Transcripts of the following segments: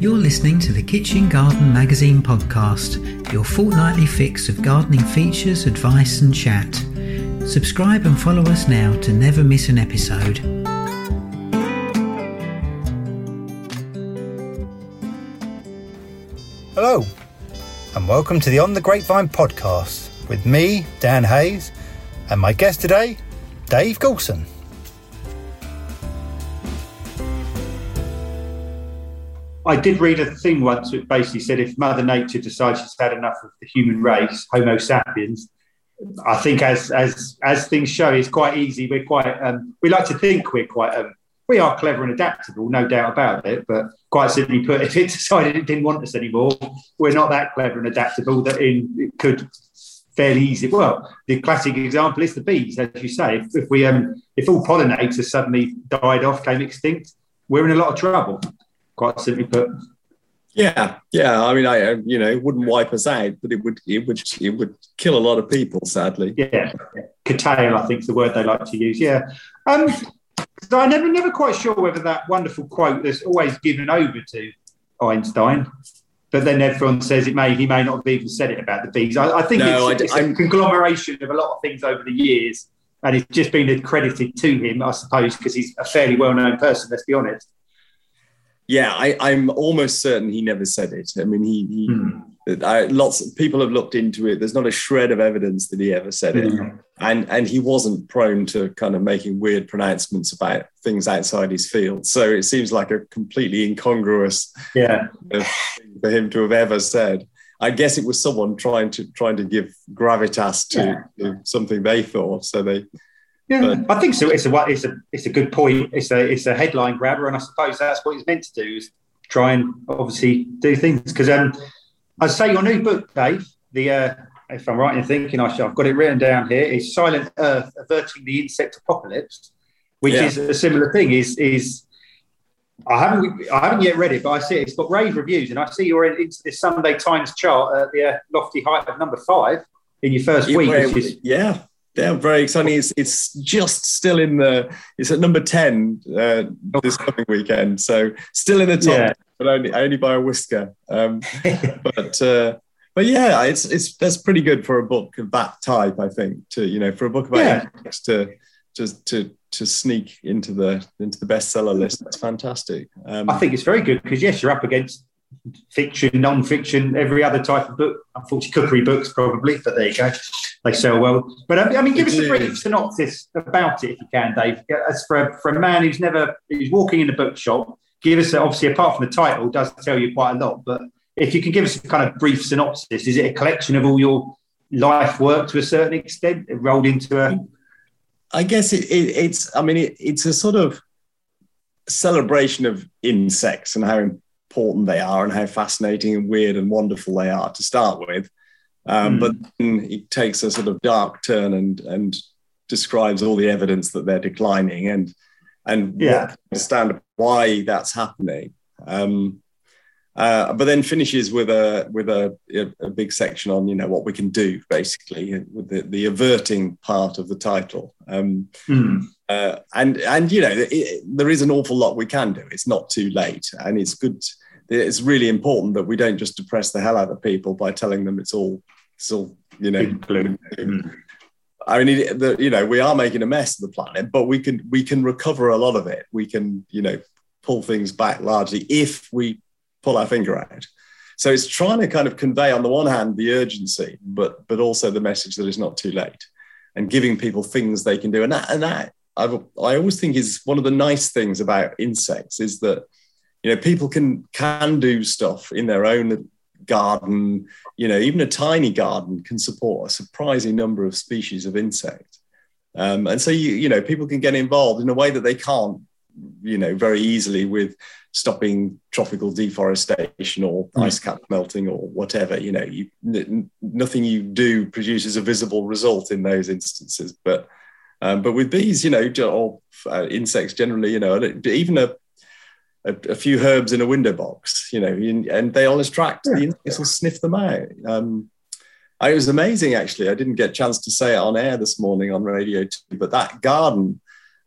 You're listening to the Kitchen Garden Magazine podcast, your fortnightly fix of gardening features, advice, and chat. Subscribe and follow us now to never miss an episode. Hello, and welcome to the On the Grapevine podcast with me, Dan Heighes, and my guest today, Dave Goulson. I did read a thing once which basically said if Mother Nature decides she's had enough of the human race, Homo sapiens, I think as as as things show, it's quite easy. We're quite um, we like to think we're quite um, we are clever and adaptable, no doubt about it. But quite simply put, if it decided it didn't want us anymore, we're not that clever and adaptable that in it could fairly easy. Well, the classic example is the bees, as you say. If, if we um, if all pollinators suddenly died off, came extinct, we're in a lot of trouble quite simply put. Yeah, yeah. I mean, I you know, it wouldn't wipe us out, but it would it would it would kill a lot of people, sadly. Yeah, curtail, I think, is the word they like to use. Yeah. Um, so I'm never never quite sure whether that wonderful quote that's always given over to Einstein, but then everyone says it may he may not have even said it about the bees. I, I think no, it's, I, it's a conglomeration of a lot of things over the years, and it's just been accredited to him, I suppose, because he's a fairly well known person. Let's be honest yeah, I, am almost certain he never said it. I mean, he, he hmm. I, lots of people have looked into it. There's not a shred of evidence that he ever said it, hmm. and and he wasn't prone to kind of making weird pronouncements about things outside his field. So it seems like a completely incongruous, yeah, for him to have ever said. I guess it was someone trying to trying to give gravitas to, yeah. to something they thought. So they yeah, but, I think so. It's a it's a it's a good point. It's a it's a headline grabber, and I suppose that's what he's meant to do is try and obviously do things. Because um, I say your new book, Dave. The uh, if I'm right in thinking, I should, I've got it written down here. Is Silent Earth averting the insect apocalypse, which yeah. is a similar thing. Is is I haven't I haven't yet read it, but I see it. it's got rave reviews, and I see you're in, into this Sunday Times chart at the uh, lofty height of number five in your first week. Which is, yeah, yeah, very exciting. It's, it's just still in the. It's at number ten uh, this coming weekend, so still in the top, yeah. but only only by a whisker. Um, but uh, but yeah, it's it's that's pretty good for a book of that type. I think to you know for a book about yeah. to to to to sneak into the into the bestseller list. That's fantastic. Um, I think it's very good because yes, you're up against fiction, non-fiction, every other type of book. Unfortunately, cookery books probably, but there you go. They sell well. But um, I mean, give us a brief synopsis about it if you can, Dave. As for a, for a man who's never who's walking in a bookshop, give us a, obviously apart from the title, does tell you quite a lot. But if you can give us a kind of brief synopsis, is it a collection of all your life work to a certain extent rolled into a? I guess it, it, it's. I mean, it, it's a sort of celebration of insects and how important they are and how fascinating and weird and wonderful they are to start with. Um, mm. But then it takes a sort of dark turn and and describes all the evidence that they're declining and and yeah. understand why that's happening. Um, uh, but then finishes with a with a, a, big section on you know what we can do basically with the, the averting part of the title. Um, mm. Uh, and and you know it, there is an awful lot we can do. It's not too late, and it's good. It's really important that we don't just depress the hell out of people by telling them it's all it's all you know. I mean, the, you know, we are making a mess of the planet, but we can we can recover a lot of it. We can, you know, pull things back largely if we pull our finger out. So it's trying to kind of convey, on the one hand, the urgency, but but also the message that it's not too late, and giving people things they can do. And that and that I've, I always think is one of the nice things about insects is that you know people can can do stuff in their own garden. You know even a tiny garden can support a surprising number of species of insect. Um, and so you you know people can get involved in a way that they can't you know very easily with stopping tropical deforestation or mm. ice cap melting or whatever. You know you, n- nothing you do produces a visible result in those instances. But um, but with bees you know or uh, insects generally you know even a a, a, few herbs in a window box, you know, and they all attract yeah. the insects will sniff them out. Um, it was amazing, actually. I didn't get a chance to say it on air this morning on Radio 2, but that garden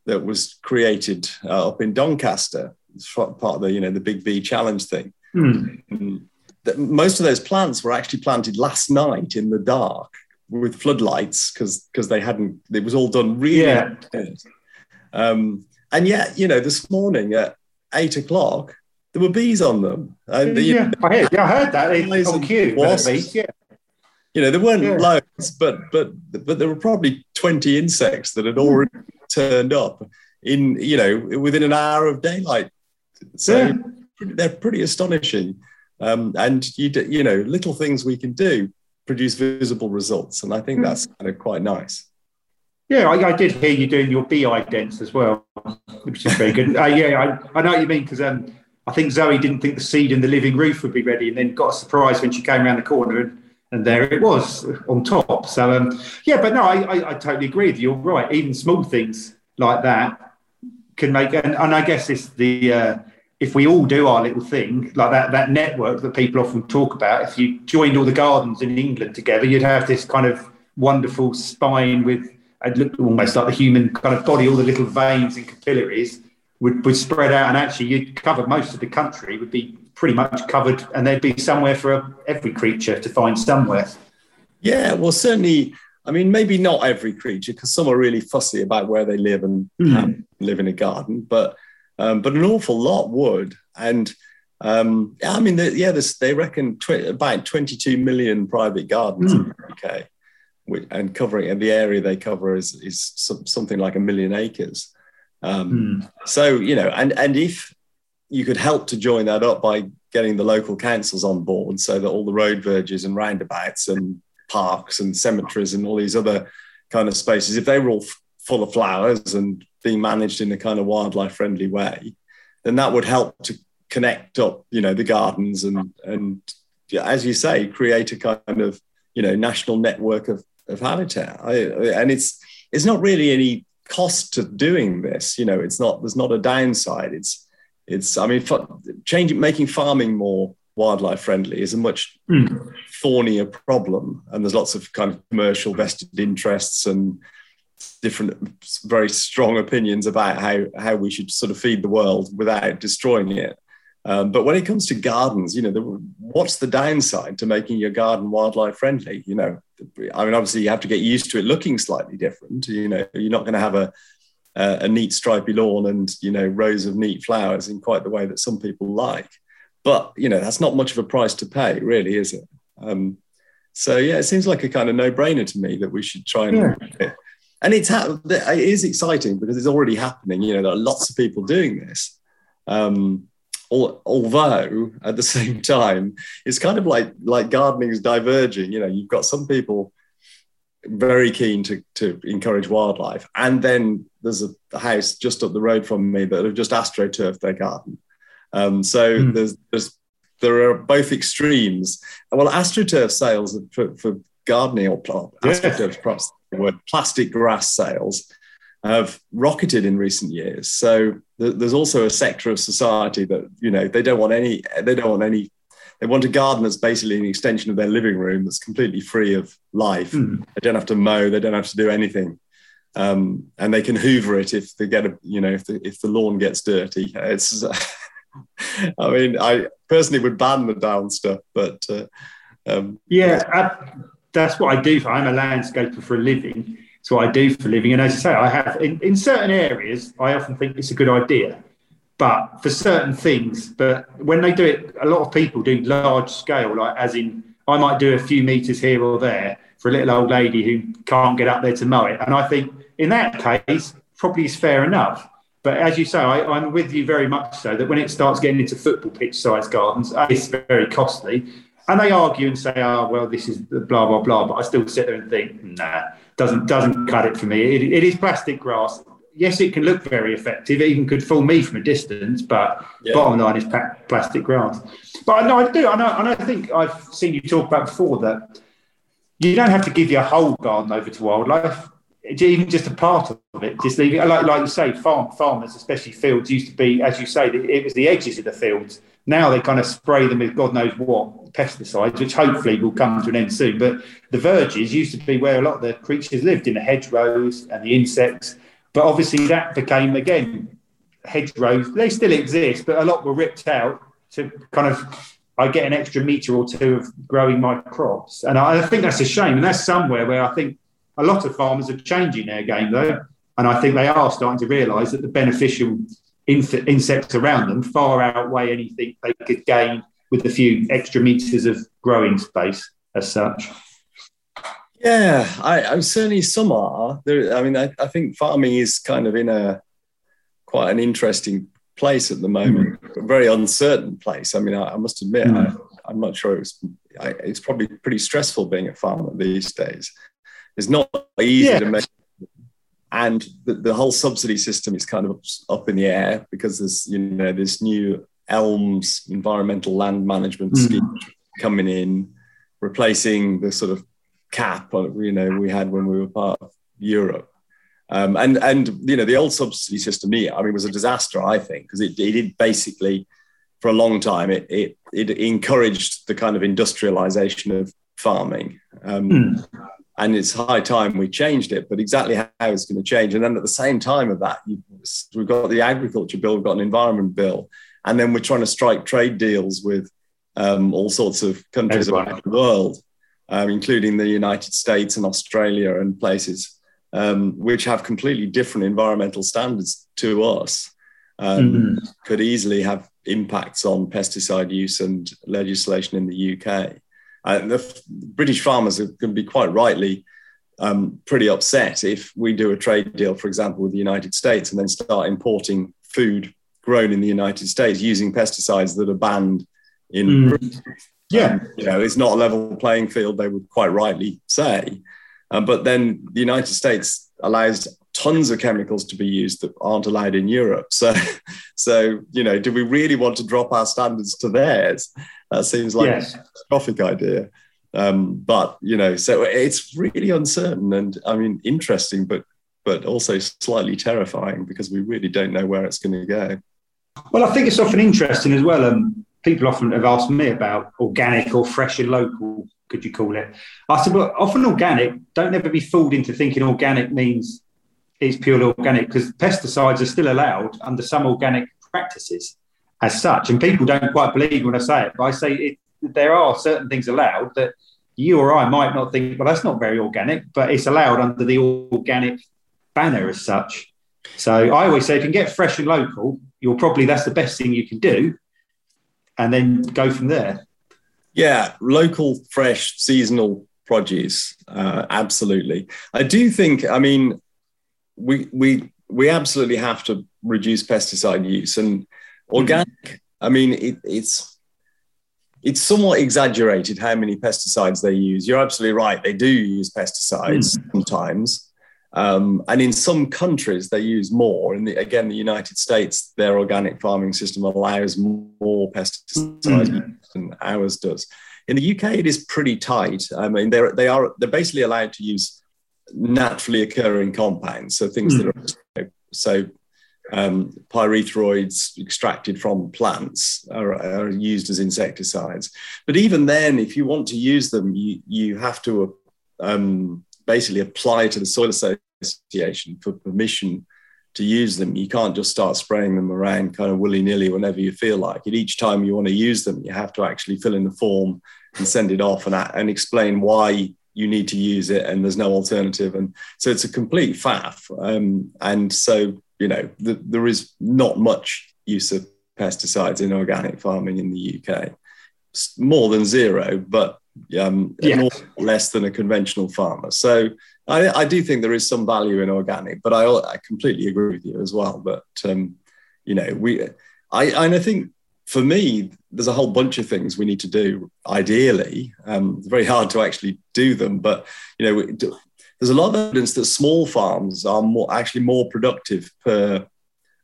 that was created uh, up in Doncaster, part of the, you know, the Big Bee Challenge thing. Mm. Most of those plants were actually planted last night in the dark with floodlights because because they hadn't. It was all done really. Yeah. Um, and yet, you know, this morning at eight o'clock, there were bees on them. And, yeah, know, I, heard, yeah, I heard that. They on cue. Bees, yeah. You know, there weren't yeah. loads, but but but there were probably 20 insects that had already turned up in, you know, within an hour of daylight. So yeah. they're pretty astonishing. Um, and you you know, little things we can do produce visible results. And I think hmm. that's kind of quite nice. Yeah, I, I, did hear you doing your BI idents as well, which is very good. uh, yeah, I, I, know what you mean because um, I think Zoe didn't think the seed in the living roof would be ready, and then got a surprise when she came around the corner, and, and there it was on top. So um, yeah, but no, I, I, totally agree with you. You're right. Even small things like that can make, and, and I guess it's the uh, if we all do our little thing like that that network that people often talk about. If you joined all the gardens in England together, you'd have this kind of wonderful spine with it looked almost like the human kind of body, all the little veins and capillaries would, would spread out, and actually you'd cover most of the country would be pretty much covered, and there'd be somewhere for every creature to find somewhere. Yeah, well, certainly. I mean, maybe not every creature, because some are really fussy about where they live and mm. live in a garden, but um, but an awful lot would. And um, I mean, the, yeah, this, they reckon tw- about 22 million private gardens mm. in the UK and covering and the area they cover is is something like a million acres. Um, mm. So you know, and and if you could help to join that up by getting the local councils on board, so that all the road verges and roundabouts and parks and cemeteries and all these other kind of spaces, if they were all f- full of flowers and being managed in a kind of wildlife friendly way, then that would help to connect up, you know, the gardens and and as you say, create a kind of you know national network of of habitat. I, and it's it's not really any cost to doing this. You know, it's not there's not a downside. It's it's I mean, changing making farming more wildlife friendly is a much mm. thornier problem, and there's lots of kind of commercial vested interests and different very strong opinions about how how we should sort of feed the world without destroying it. Um, but when it comes to gardens, you know, the, what's the downside to making your garden wildlife friendly? You know, I mean, obviously you have to get used to it looking slightly different. You know, you're not going to have a, a, a neat stripy lawn and you know rows of neat flowers in quite the way that some people like. But you know, that's not much of a price to pay, really, is it? Um, so yeah, it seems like a kind of no-brainer to me that we should try and. Yeah. And it's ha- it is exciting because it's already happening. You know, there are lots of people doing this. Um, although at the same time it's kind of like like gardening is diverging you know you've got some people very keen to, to encourage wildlife and then there's a house just up the road from me that have just astroturfed their garden um, so mm. there's, there's there are both extremes well astroturf sales for, for gardening or yeah. astroturf word plastic grass sales have rocketed in recent years. So th- there's also a sector of society that you know they don't want any they don't want any they want a garden that's basically an extension of their living room that's completely free of life. Mm. They don't have to mow, they don't have to do anything. Um, and they can hoover it if they get a you know if the, if the lawn gets dirty. It's I mean I personally would ban the down stuff, but uh, um, yeah, that's what I do. For, I'm a landscaper for a living, it's what I do for a living. And as I say, I have in, in certain areas, I often think it's a good idea. But for certain things, but when they do it, a lot of people do large scale, like as in I might do a few meters here or there for a little old lady who can't get up there to mow it. And I think in that case, probably is fair enough. But as you say, I, am with you very much so that when it starts getting into football pitch sized gardens, it's very costly. And they argue and say, oh, well, this is blah, blah, blah. But I still sit there and think, nah, doesn't, doesn't cut it for me. it, it is plastic grass. Yes, it can look very effective. It even could fool me from a distance, but yeah. bottom line is plastic grass. But I know I do. I know, and I think I've seen you talk about before that you don't have to give your whole garden over to wildlife even just a part of it, just leaving like like you say, farm farmers, especially fields, used to be, as you say, it was the edges of the fields. Now they kind of spray them with God knows what pesticides, which hopefully will come to an end soon. But the verges used to be where a lot of the creatures lived in the hedgerows and the insects. But obviously that became again hedgerows. They still exist, but a lot were ripped out to kind of I get an extra meter or two of growing my crops. And I, think that's a shame. And that's somewhere where I think a lot of farmers are changing their game though, and I think they are starting to realise that the beneficial inf- insects around them far outweigh anything they could gain with a few extra meters of growing space as such. Yeah, I, I certainly some are. There, I mean, I, I, think farming is kind of in a quite an interesting place at the moment, mm. a very uncertain place. I mean, I, I must admit, mm. I, am not sure it was. it's probably pretty stressful being a farmer these days. It's not easy yeah. to make. And the, the whole subsidy system is kind of up in the air because there's, you know, this new ELMS environmental land management mm. scheme coming in, replacing the sort of cap, you know, we had when we were part of Europe. Um, and and you know the old subsidy system, here I mean, was a disaster. I think because it, it did basically for a long time it, it it encouraged the kind of industrialization of farming. Um, mm and it's high time we changed it. But exactly how it's going to change, and then at the same time of that, we've got the agriculture bill, we've got an environment bill, and then we're trying to strike trade deals with um, all sorts of countries around the world, um, including the United States and Australia and places um, which have completely different environmental standards to us. Mm-hmm. Could easily have impacts on pesticide use and legislation in the UK. Uh, the British farmers are going to be quite rightly um, pretty upset if we do a trade deal, for example, with the United States and then start importing food grown in the United States using pesticides that are banned in mm. Britain. Yeah. Um, you know, it's not a level playing field, they would quite rightly say. Um, but then the United States allows tons of chemicals to be used that aren't allowed in Europe. So, so you know, do we really want to drop our standards to theirs? That seems like yes. a catastrophic idea. Um, but you know, so it's really uncertain and I mean interesting, but but also slightly terrifying because we really don't know where it's going to go. Well, I think it's often interesting as well. Um, people often have asked me about organic or fresh and local. Could you call it? I said, well, often organic. Don't ever be fooled into thinking organic means it's purely organic because pesticides are still allowed under some organic practices as such. And people don't quite believe when I say it, but I say it, there are certain things allowed that you or I might not think, well, that's not very organic, but it's allowed under the organic banner as such. So I always say, if you can get fresh and local, you'll probably that's the best thing you can do, and then go from there. Yeah, local, fresh, seasonal produce, uh, absolutely. I do think. I mean, we we we absolutely have to reduce pesticide use and Organic, mm-hmm. I mean, it, it's it's somewhat exaggerated how many pesticides they use. You're absolutely right; they do use pesticides mm. sometimes. Um, and in some countries, they use more. In the, again, the United States, their organic farming system allows more pesticides mm. than ours does. In the UK, it is pretty tight. I mean, they're they are they're basically allowed to use naturally occurring compounds, so things mm. that are so um, pyrethroids extracted from plants are, are, used as insecticides. But even then, if you want to use them, you, you have to um, basically apply to the Soil Association for permission to use them. You can't just start spraying them around kind of willy nilly whenever you feel like it. Each time you want to use them, you have to actually fill in the form and send it off and, and explain why you need to use it and there's no alternative. And so it's a complete faff. Um, and so, you know, the, there is not much use of pesticides in organic farming in the UK. It's more than zero, but um, yeah. less than a conventional farmer. So I, I, do think there is some value in organic, but I, I completely agree with you as well. But um, you know, we, I, and I think for me, there's a whole bunch of things we need to do. Ideally, um, it's very hard to actually do them, but you know, there's a lot of evidence that small farms are more actually more productive per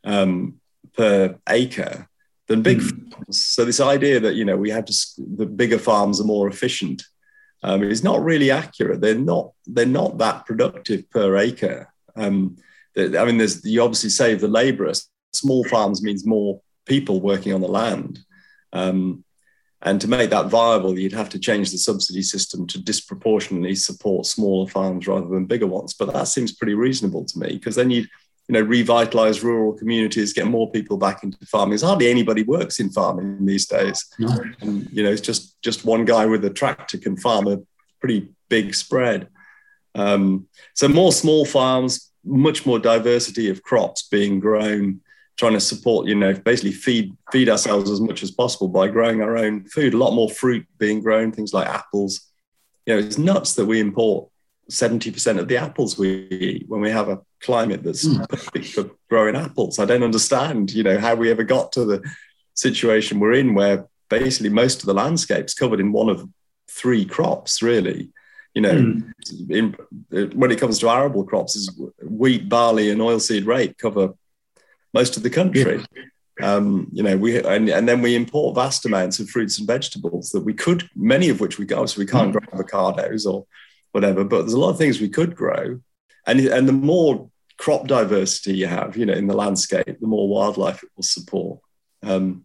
um, per acre than big mm. farms. So this idea that you know we have to the bigger farms are more efficient um, is not really accurate. They're not they're not that productive per acre. Um, I mean, there's you obviously save the labour. Small farms means more people working on the land. Um, and to make that viable, you'd have to change the subsidy system to disproportionately support smaller farms rather than bigger ones. But that seems pretty reasonable to me because then you'd you know, revitalize rural communities, get more people back into farming. There's hardly anybody works in farming these days. No. And, you know, it's just just one guy with a tractor can farm a pretty big spread. Um, so more small farms, much more diversity of crops being grown, trying to support, you know, basically feed feed ourselves as much as possible by growing our own food. A lot more fruit being grown, things like apples. You know, it's nuts that we import 70% of the apples we eat when we have a climate that's mm. perfect for growing apples. I don't understand, you know, how we ever got to the situation we're in where basically most of the landscape's covered in one of three crops, really. You know, mm. in, when it comes to arable crops, is wheat, barley, and oilseed rape cover most of the country. Yeah. Um, you know, we and, and then we import vast amounts of fruits and vegetables that we could, many of which we go, so we can't mm. grow avocados or whatever. But there's a lot of things we could grow, and and the more crop diversity you have, you know, in the landscape, the more wildlife it will support. Um,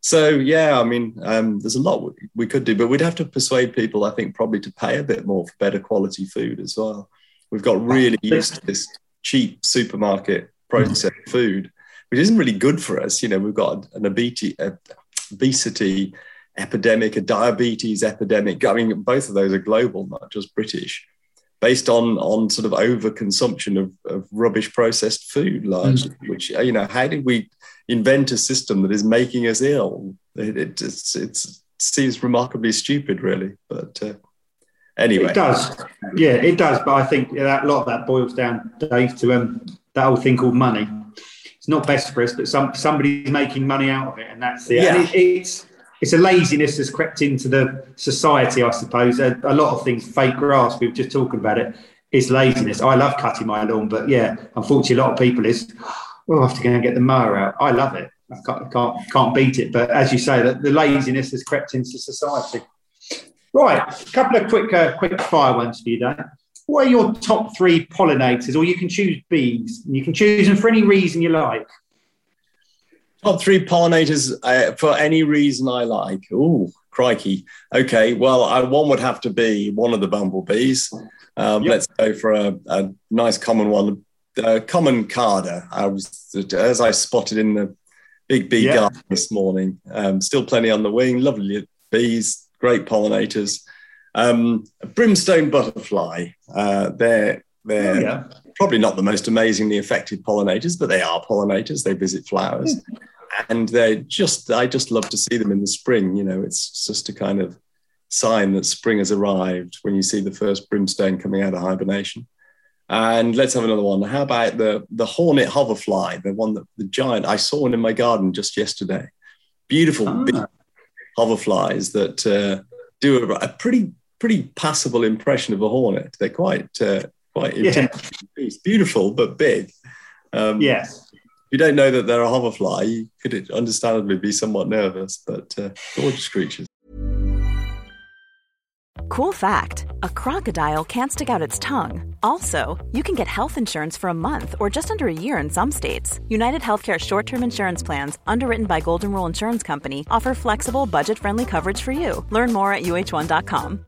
so yeah, I mean, um, there's a lot we could do, but we'd have to persuade people, I think, probably to pay a bit more for better quality food as well. We've got really used to this cheap supermarket processed food, which isn't really good for us. You know, we've got an obesity, obesity epidemic, a diabetes epidemic. I mean, both of those are global, not just British, based on on sort of overconsumption of, of rubbish processed food, largely. Mm. Which you know, how did we invent a system that is making us ill? It, it it's, it's, seems remarkably stupid, really. But uh, anyway, it does. Yeah, it does. But I think that, a lot of that boils down, Dave, to um, that whole thing called money. It's not best for us, but some somebody's making money out of it, and that's it. Yeah. It, it's it's a laziness that's crept into the society, I suppose. A, a, lot of things, fake grass, we were just talking about it. it, is laziness. I love cutting my lawn, but yeah, unfortunately, a lot of people is, well, I have to go and get the mower out. I love it. I can't, can't, can't beat it. But as you say, that the laziness has crept into society. Right, a couple of quick, uh, quick fire ones for you, Dan. What are your top three pollinators? Or you can choose bees. You can choose them for any reason you like. Top three pollinators uh, for any reason I like. Oh, crikey. Okay, well, I, one would have to be one of the bumblebees. Um, yep. Let's go for a, a nice common one. Uh, common carder. I was as I spotted in the big bee garden this morning. Um, still plenty on the wing. Lovely bees, great pollinators. Um, brimstone butterfly. Uh, they're they're oh, yeah. probably not the most amazingly effective pollinators, but they are pollinators. They visit flowers and they're just I just love to see them in the spring. You know, it's just a kind of sign that spring has arrived when you see the first brimstone coming out of hibernation. And let's have another one. How about the the hornet hoverfly, the one that the giant I saw one in my garden just yesterday. Beautiful ah. big hoverflies that uh, do a, a, pretty pretty passable impression of a hornet. They're quite uh, quite yeah. beautiful but big. Um, yes you don't know that they're a hoverfly, you could understandably be somewhat nervous, but uh, gorgeous creatures. Cool fact a crocodile can't stick out its tongue. Also, you can get health insurance for a month or just under a year in some states. United Healthcare short term insurance plans, underwritten by Golden Rule Insurance Company, offer flexible, budget friendly coverage for you. Learn more at uhone.com.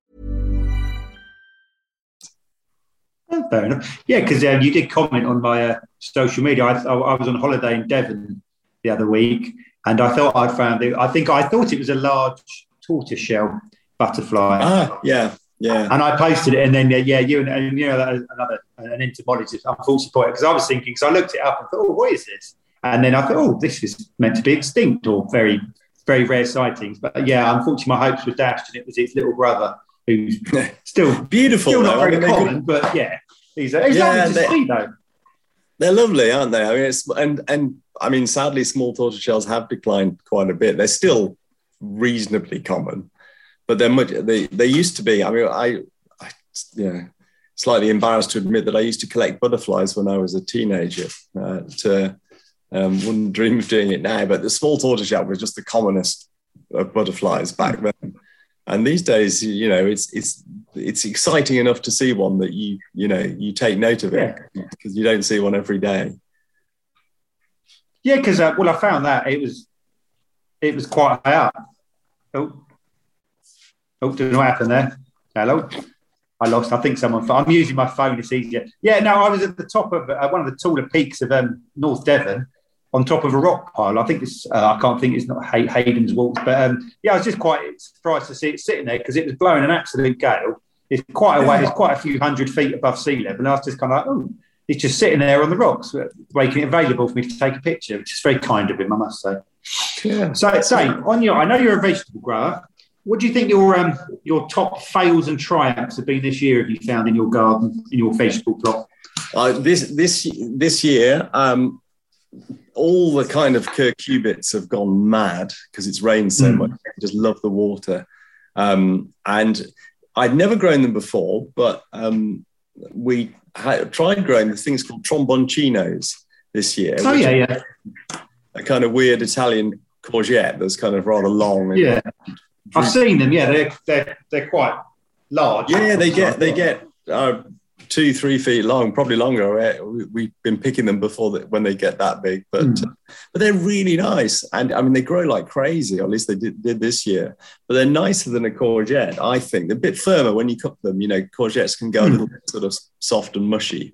Oh, fair enough. Yeah, because uh, you did comment on my uh, social media. I, I was on holiday in Devon the other week, and I thought I'd found it. I think I thought it was a large tortoiseshell butterfly. Ah, yeah, yeah. And I posted it, and then yeah, you and, and you know another an entomologist, unfortunately, because I was thinking, because I looked it up and thought, oh, what is this? And then I thought, oh, this is meant to be extinct or very very rare sightings. But yeah, unfortunately, my hopes were dashed, and it was its little brother who's still beautiful, still not though. very common, but yeah, he's, he's Yeah, lovely to see though. They're lovely, aren't they? I mean, it's, and and I mean, sadly, small tortoise shells have declined quite a bit. They're still reasonably common, but they're much. They they used to be. I mean, I, I yeah, slightly embarrassed to admit that I used to collect butterflies when I was a teenager. Uh, to um, wouldn't dream of doing it now, but the small tortoise shell was just the commonest of butterflies back then. And these days, you know, it's it's it's exciting enough to see one that you you know you take note of it because you don't see one every day. Yeah, because uh, well, I found that it was it was quite high up. Oh, oh, don't know what happened there. Hello, I lost. I think someone. I'm using my phone. It's easier. Yeah, no, I was at the top of uh, one of the taller peaks of um, North Devon, on top of a rock pile. I think it's. Uh, I can't think it's not Hay- Hayden's Waltz, but um, yeah, I was just quite surprised to see it sitting there because it was blowing an absolute gale. It's quite a way. It's quite a few hundred feet above sea level, and I was just kind of like, oh, it's just sitting there on the rocks, making it available for me to take a picture, which is very kind of him, I must say. Yeah. So, say on your, I know you're a vegetable grower. What do you think your um, your top fails and triumphs have been this year? Have you found in your garden, in your vegetable plot? Uh, this this this year, um, all the kind of cucurbits have gone mad because it's rained so Mm. much. I just love the water, um, and I'd never grown them before, but um, we had, tried growing the things called tromboncinos this year. Oh yeah, yeah, a kind of weird Italian courgette that's kind of rather long. yeah. I've seen them. Yeah, they're they're they're quite large. Yeah, they get they get uh, two three feet long, probably longer. We, we've been picking them before that when they get that big, but Mm. uh, but they're really nice, and I mean they grow like crazy. Or at least they did, did this year. But they're nicer than a courgette, I think. They're a bit firmer when you cook them. You know, courgettes can go a Mm. little bit sort of soft and mushy.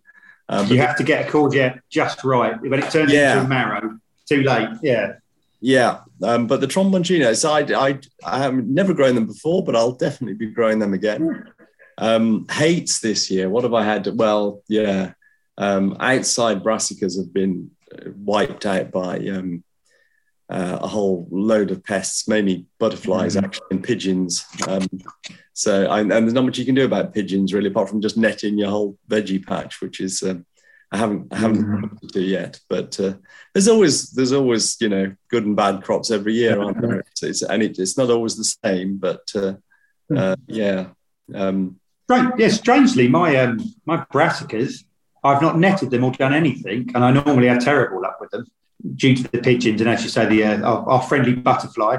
Um, You have to get a courgette just right. When it turns Yeah. into a marrow, too late. Yeah. Yeah, um, but the tromboncinos, I, I, I have never grown them before, but I'll definitely be growing them again. Um, hates this year. What have I had? Well, yeah, um, outside brassicas have been uh, wiped out by um, uh, a whole load of pests, mainly butterflies, actually, and pigeons. Um, so, I, and there's not much you can do about pigeons really, apart from just netting your whole veggie patch, which is um, I haven't I haven't Mhm. to do yet. But uh, there's always there's always you know good and bad crops every year, aren't there? It's, it's, and it, it's not always the same, but uh, uh, yeah. Um, yeah, strangely, my um, my brassicas, I've not netted them or done anything, and I normally have terrible luck with them due to the pigeons and, as you say, the uh, our, our friendly butterfly.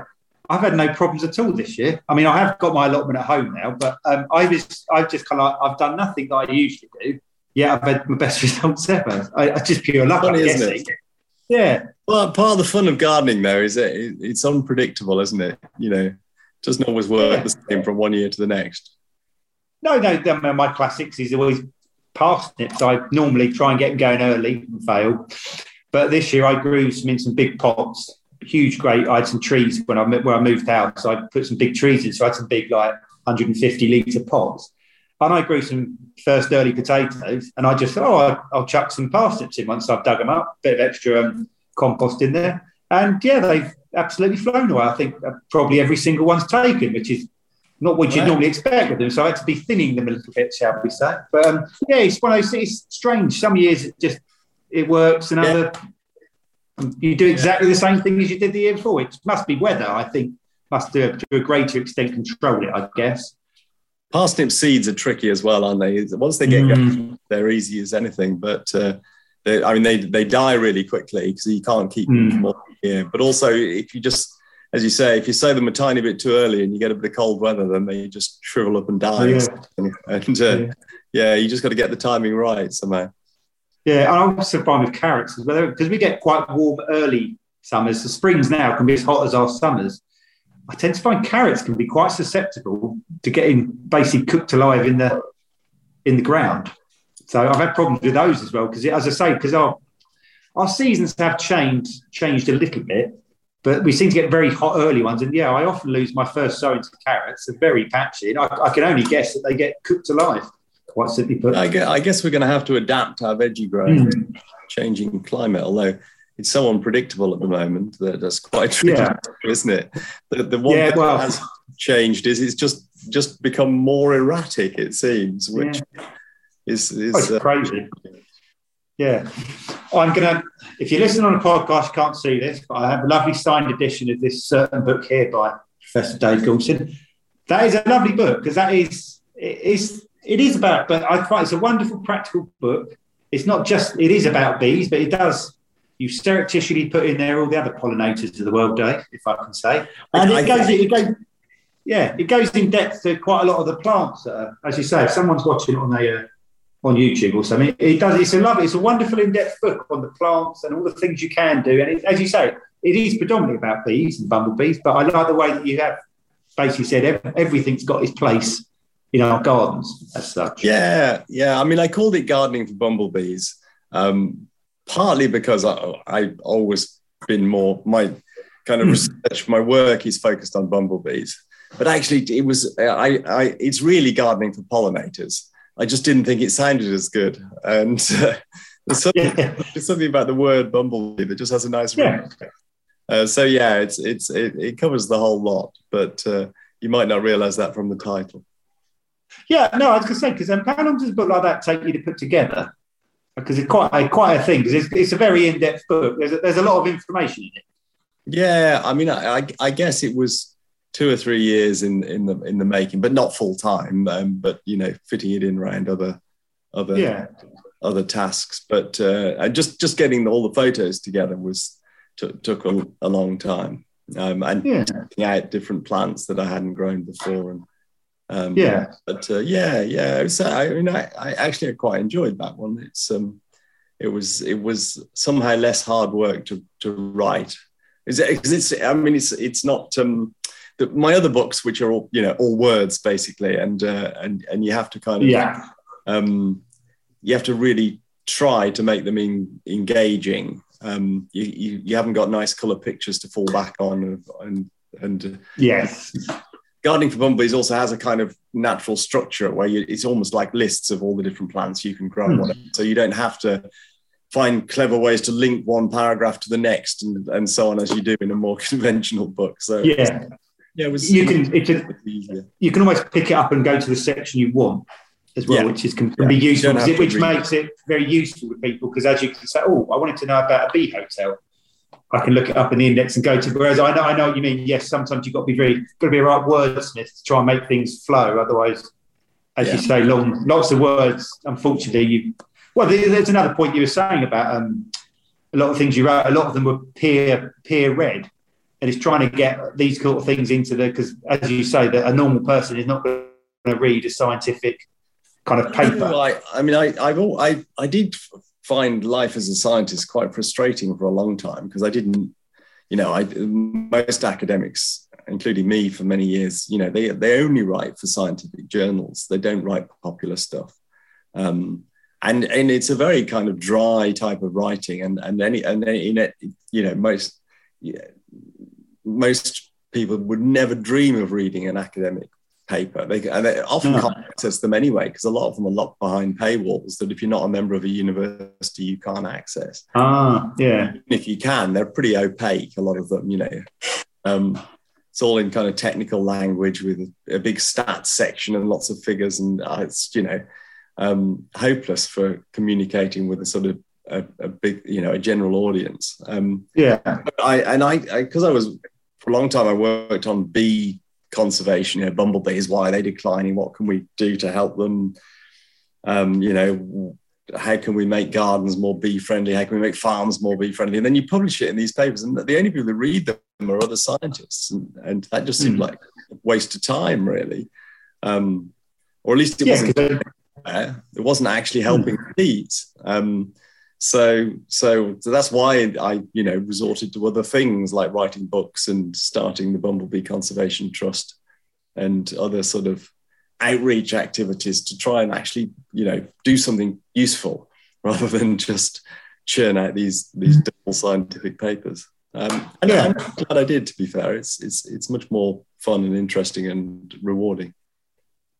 I've had no problems at all this year. I mean, I have got my allotment at home now, but um, I was I've just kind of I've done nothing that I usually do. Yeah, I've had my best results ever. I, I just pure luck. Funny, isn't it? Yeah, well, part of the fun of gardening, though, is that it, it's unpredictable, isn't it? You know, it doesn't always work Yeah. the same from one year to the next. No, no, my classics is always parsnips. I normally try and get them going early and fail. But this year I grew some in some big pots, huge, great. I had some trees when I where I moved house. So I put some big trees in. So I had some big, like 150 litre pots. And I grew some first early potatoes. And I just thought, oh, I'll, I'll chuck some parsnips in once I've dug them up, bit of extra um, compost in there. and yeah, they've absolutely flown away. I think uh, probably every single one's taken, which is not what you'd normally expect of them. So I had to be thinning them a little bit, shall we say? But um, yeah, it's one of those. It's strange. Some years it just it works, and other you do exactly the same thing as you did the year before. It must be weather, I think. Must do to a greater extent control it, I guess. Parsnip seeds are tricky as well, aren't they? Once they get mm. going, they're easy as anything. But uh, they, I mean, they they die really quickly because you can't keep mm. them more here. But also, if you just as you say, if you sow them a tiny bit too early and you get a bit of cold weather, then they just shrivel up and die. Yeah. And uh, yeah. yeah. you just got to get the timing right somehow. Yeah, I also find with carrots as well because we get quite warm early summers. The springs now can be as hot as our summers. I tend to find carrots can be quite susceptible to getting basically cooked alive in the in the ground. So I've had problems with those as well because, as I say, because our our seasons have changed changed a little bit, but we seem to get very hot early ones. And yeah, I often lose my first sowings of carrots. They're very patchy. I, I can only guess that they get cooked alive quite simply put. I guess, I guess we're going to have to adapt our veggie growing mm. changing climate, although it's so unpredictable at the moment that that's quite tricky, yeah. isn't it? The, the one yeah, well, that has changed is it's just just become more erratic, it seems, which yeah. is, is uh, crazy. Yeah. I'm going to, if you listen on a podcast, you can't see this, but I have a lovely signed edition of this certain book here by Professor Dave Goulson. That is a lovely book because that is, it is it is about, but I find it's a wonderful practical book. It's not just, it is about bees, but it does, you surreptitiously put in there all the other pollinators of the world, Dave, if I can say. And it, goes, it goes, yeah, it goes in depth to quite a lot of the plants. Are, as you say, if someone's watching on a, uh, on YouTube or something, it does. It's a lovely, it's a wonderful in-depth book on the plants and all the things you can do. And it, as you say, it is predominantly about bees and bumblebees. But I like the way that you have basically said everything's got its place in our gardens as such. Yeah, yeah. I mean, I called it gardening for bumblebees, um, partly because I, I've always been more my kind of hmm. research, my work is focused on bumblebees. But actually, it was I, I it's really gardening for pollinators. I just didn't think it sounded as good, and uh, there's, something, yeah. there's something about the word bumblebee that just has a nice ring. Yeah. Uh, so yeah, it's it's it, it, covers the whole lot, but uh, you might not realize that from the title. Yeah, no, I was going to say because um, how long does a book like that take you to put together? Because it's quite a, quite a thing. Because it's, it's a very in depth book. There's a, there's a lot of information in it. Yeah, I mean, I, I guess it was two or three years in in the in the making, but not full time. Um, but you know, fitting it in around other other yeah. other tasks. But uh, and just just getting all the photos together was t- took a, a, long time. Um, and yeah. out different plants that I hadn't grown before and um, yeah, but uh, yeah, yeah. Was, I mean, I, I actually quite enjoyed that one. It's um, it was it was somehow less hard work to to write. Is it? Because it's. I mean, it's it's not. Um, the, my other books, which are all you know, all words basically, and uh, and and you have to kind of yeah. Um, you have to really try to make them in, engaging. Um, you, you, you haven't got nice color pictures to fall back on, and and uh, yes, gardening for bumblebees also has a kind of natural structure where you, it's almost like lists of all the different plants you can grow. Mm. So you don't have to find clever ways to link one paragraph to the next and, and so on as you do in a more conventional book. So yeah, yeah, it was, you can it can, you can almost pick it up and go to the section you want as well, yeah. which is can yeah. be useful, which makes it very useful to people because as you can say, oh, I wanted to know about a bee hotel. I can look it up in the index and go to. Whereas I know, I know what you mean. Yes, sometimes you've got to be very, got to be a right wordsmith to try and make things flow. Otherwise, as yeah. you say, long, lots of words. Unfortunately, you. Well, there's another point you were saying about um, a lot of things you wrote. A lot of them were peer peer read, and it's trying to get these sort of things into the because, as you say, that a normal person is not going to read a scientific kind of paper. I, I mean, I, I've all, I, I did find life as a scientist quite frustrating for a long time because I didn't, you know, I most academics, including me for many years, you know, they they only write for scientific journals. They don't write popular stuff. Um, and and it's a very kind of dry type of writing and and any and in it you know most yeah, most people would never dream of reading an academic paper. They, and they often can't access them anyway because a lot of them are locked behind paywalls that if you're not a member of a university, you can't access. Ah, yeah. Even if you can, they're pretty opaque. A lot of them, you know. Um, it's all in kind of technical language with a big stats section and lots of figures, and uh, it's you know um, hopeless for communicating with a sort of a, a big, you know, a general audience. Um, yeah. I and I because I, I was for a long time I worked on bee conservation, you know, bumblebees, why are they declining? What can we do to help them? Um, you know, how can we make gardens more bee friendly? How can we make farms more bee friendly? And then you publish it in these papers, and the only people that read them are other scientists, and, and that just seemed mm. like a waste of time, really. Um, or at least it yeah, wasn't. It wasn't actually helping mm. bees. Um, so, so, that's why I, you know, resorted to other things like writing books and starting the Bumblebee Conservation Trust and other sort of outreach activities to try and actually, you know, do something useful rather than just churn out these these dull scientific papers. Um, and yeah. I'm glad I did. To be fair, it's it's it's much more fun and interesting and rewarding.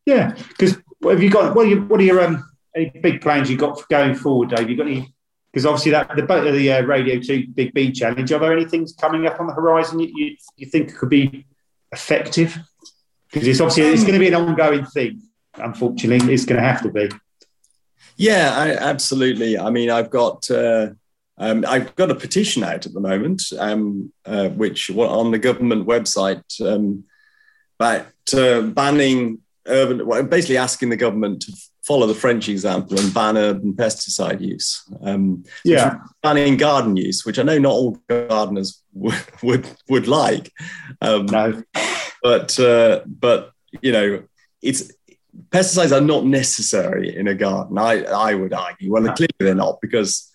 Yeah, because what have you got? What are, your, what are your um, any big plans you got for going forward, Dave? You got any because obviously that the the uh, Radio Two Big Bee Challenge. Are there any things coming up on the horizon you you, you think could be effective? Because it's obviously it's going to be an ongoing thing. Unfortunately, it's going to have to be. Yeah, I, absolutely. I mean, I've got. Uh, um, I've got a petition out at the moment, um, uh, which on the government website um, about uh, banning urban, well, basically asking the government to follow the French example and ban urban pesticide use. Um, yeah, banning garden use, which I know not all gardeners would would, would like. Um, no, but uh, but you know, it's pesticides are not necessary in a garden. I I would argue. Well, clearly they're not because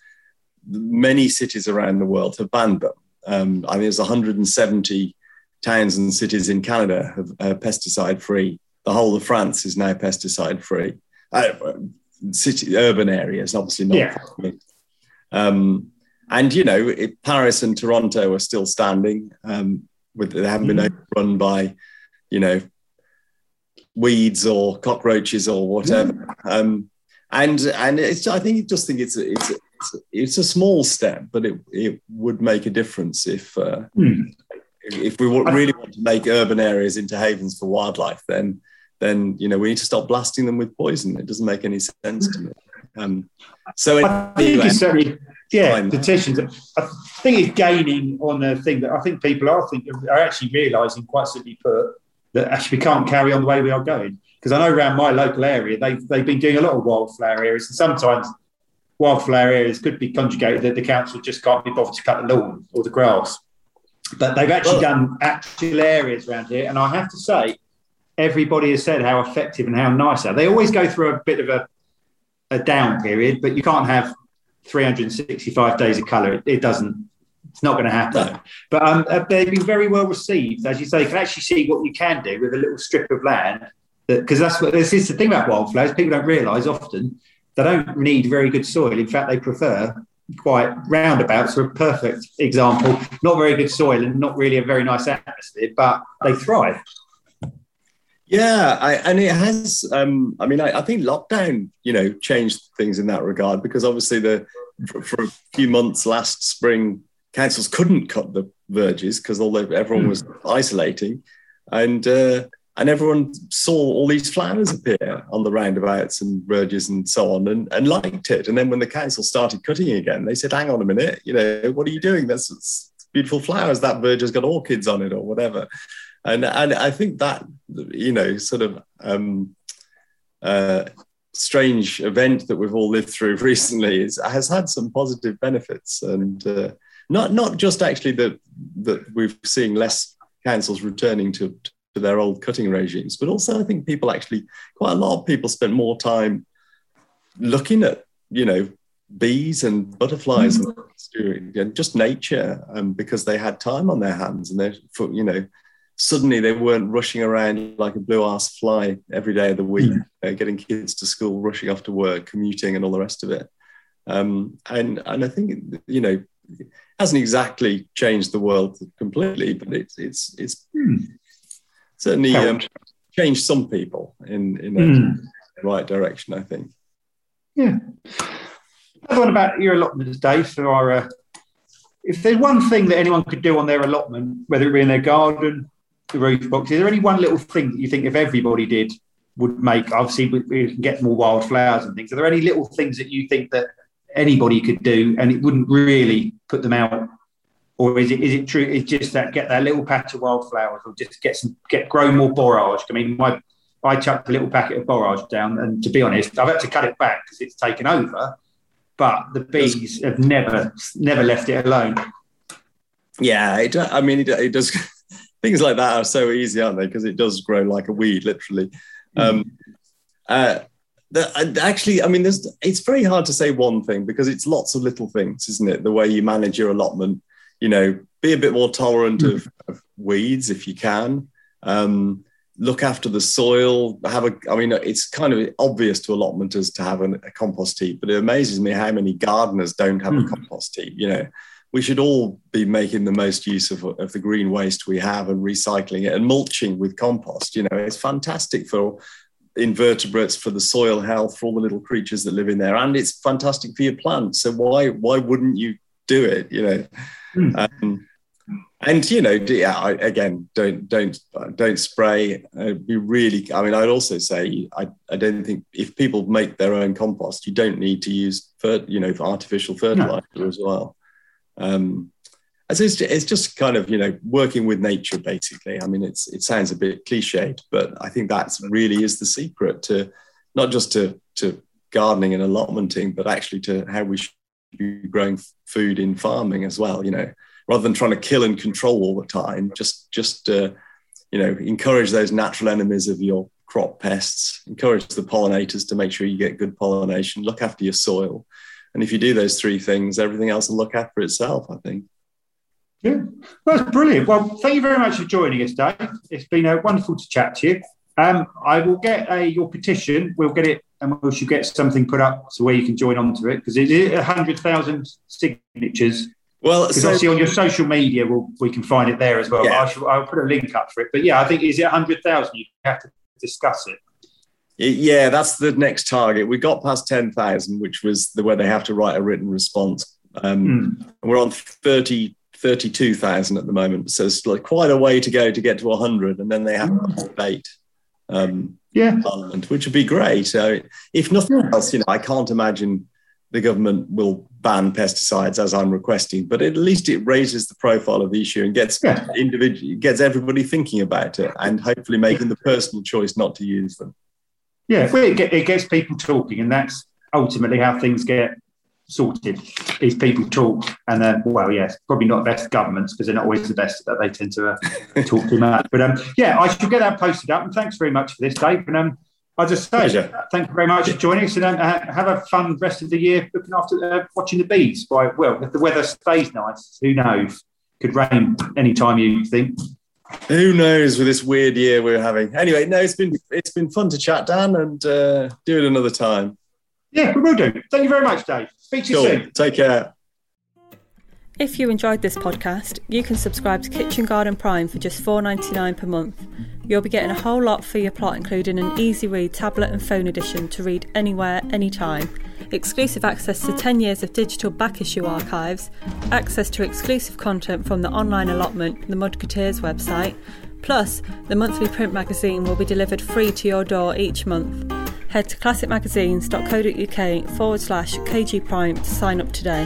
many cities around the world have banned them. Um, I think there's 170 towns and cities in Canada have uh, pesticide free. The whole of France is now pesticide free uh, city urban areas, obviously not. Yeah. Um, and you know, it, Paris and Toronto are still standing. Um, with they haven't been mm. overrun by, you know, weeds or cockroaches or whatever. Mm. Um, and and it's I think just think it's a, it's a, it's a, it's a small step, but it it would make a difference if. Uh, mm. If we really want to make urban areas into havens for wildlife, then then you know we need to stop blasting them with poison. It doesn't make any sense to me. Um, so I think it's certainly yeah petitions. I think it's gaining on the thing that I think people are think are actually realising quite simply put that actually we can't carry on the way we are going. Because I know around my local area they've they've been doing a lot of wildflower areas and sometimes wildflower areas could be conjugated that the council just can't be bothered to cut the lawn or the grass. But they've actually done actual areas around here, and I have to say everybody has said how effective and how nice they are. They always go through a bit of a, a down period, but you can't have 365 days of colour. It, it doesn't. It's not going to happen. No. But um, uh, they've been very well received, as you say. You can actually see what you can do with a little strip of land. Because that's what this is the thing about wildflowers. People don't realise often they don't need very good soil. In fact, they prefer quite roundabouts are a perfect example. Not very good soil and not really a very nice atmosphere, but they thrive. Yeah, I, and it has. Um, I mean, I, I, think lockdown, you know, changed things in that regard because obviously the for, for a few months last spring, councils couldn't cut the verges because although everyone was isolating, and uh, and everyone saw all these flowers appear on the roundabouts and verges and so on, and, and liked it. And then when the council started cutting again, they said, "Hang on a minute, you know, what are you doing? That's beautiful flowers. That verge has got orchids on it, or whatever." And and I think that you know sort of um, uh, strange event that we've all lived through recently is, has had some positive benefits, and uh, not not just actually that that we've seen less councils returning to, to their old cutting regimes, but also I think people actually quite a lot of people spent more time looking at you know bees and butterflies mm-hmm. and just nature um, because they had time on their hands and they're you know suddenly they weren't rushing around like a blue ass fly every day of the week, mm. uh, getting kids to school, rushing off to work, commuting, and all the rest of it. Um, and and I think you know it hasn't exactly changed the world completely, but it's it's it's mm. certainly um, change some people in in a mm. right direction. I think. Yeah. What about your allotments, Dave? For our, uh, if there's one thing that anyone could do on their allotment, whether it be in their garden, the roof box, is there any one little thing that you think if everybody did would make? Obviously, we, we can get more wildflowers and things. Are there any little things that you think that anybody could do and it wouldn't really put them out or is it is it true? It's just that get that little patch of wildflowers, or just get some get grow more borage. I mean, my I chucked a little packet of borage down, and to be honest, I've had to cut it back because it's taken over. But the bees have never never left it alone. Yeah, it, I mean, it, it does. Things like that are so easy, aren't they? Because it does grow like a weed, literally. Mm. Um, uh, the, actually, I mean, there's. It's very hard to say one thing because it's lots of little things, isn't it? The way you manage your allotment you know, be a bit more tolerant mm. of, of, weeds if you can. Um, look after the soil. Have a. I mean, it's kind of obvious to allotmenters to have an, a compost heap, but it amazes me how many gardeners don't have mm. a hmm. compost heap. You know, we should all be making the most use of, of the green waste we have and recycling it and mulching with compost. You know, it's fantastic for invertebrates, for the soil health, for all the little creatures that live in there, and it's fantastic for your plants. So why why wouldn't you do it? You know. Mm. Um, and you know, yeah, I, again, don't don't don't spray. Uh, be really. I mean, I'd also say I, I don't think if people make their own compost, you don't need to use fer, you know artificial fertilizer no. as well. Um, it's, it's just kind of you know working with nature basically. I mean, it's it sounds a bit cliched, but I think that's really is the secret to not just to to gardening and allotmenting, but actually to how we should be growing food in farming as well. You know, rather than trying to kill and control all the time, just just uh, you know encourage those natural enemies of your crop pests. Encourage the pollinators to make sure you get good pollination. Look after your soil, and if you do those three things, everything else will look after itself. I think. Yeah, well, that's brilliant. Well, thank you very much for joining us, Dave. It's been uh, wonderful to chat to you. Um, I will get uh, your petition. We'll get it and we should get something put up so where you can join onto it because it's hundred thousand signatures. Well, so, obviously on your social media, we'll, we can find it there as well. Yeah. I shall, I'll put a link up for it. But yeah, I think is it hundred thousand? You have to discuss it. Yeah, that's the next target. We got past ten thousand, which was the where they have to write a written response. Um, mm. We're on 30, 32,000 at the moment, so it's like quite a way to go to get to hundred, and then they have mm. to debate. Um, yeah. Parliament, which would be great. So, if nothing else, you know, I can't imagine the government will ban pesticides as I'm requesting, but at least it raises the profile of the issue and gets yeah. individual gets everybody thinking about it and hopefully making the personal choice not to use them. Yeah, it, it gets people talking, and that's ultimately how things get sorted is people talk and then well yes probably not best governments because they're not always the best that they tend to uh, talk too much. But um yeah i should get that posted up and thanks very much for this dave and um i just say Pleasure. thank you very much for joining us and um, have a fun rest of the year looking after uh, watching the bees. By well if the weather stays nice who knows? Could rain anytime you think who knows with this weird year we're having? Anyway no it's been it's been fun to chat dan and uh, do it another time. Yeah we will do. Thank you very much dave. Speak to you soon. Take care. If you enjoyed this podcast, you can subscribe to Kitchen Garden Prime for just $4.99 per month. You'll be getting a whole lot for your plot, including an easy read tablet and phone edition to read anywhere, anytime, exclusive access to 10 years of digital back issue archives, access to exclusive content from the online allotment, the Mudketeers website, plus the monthly print magazine will be delivered free to your door each month head to classicmagazines.co.uk forward slash KG Prime to sign up today.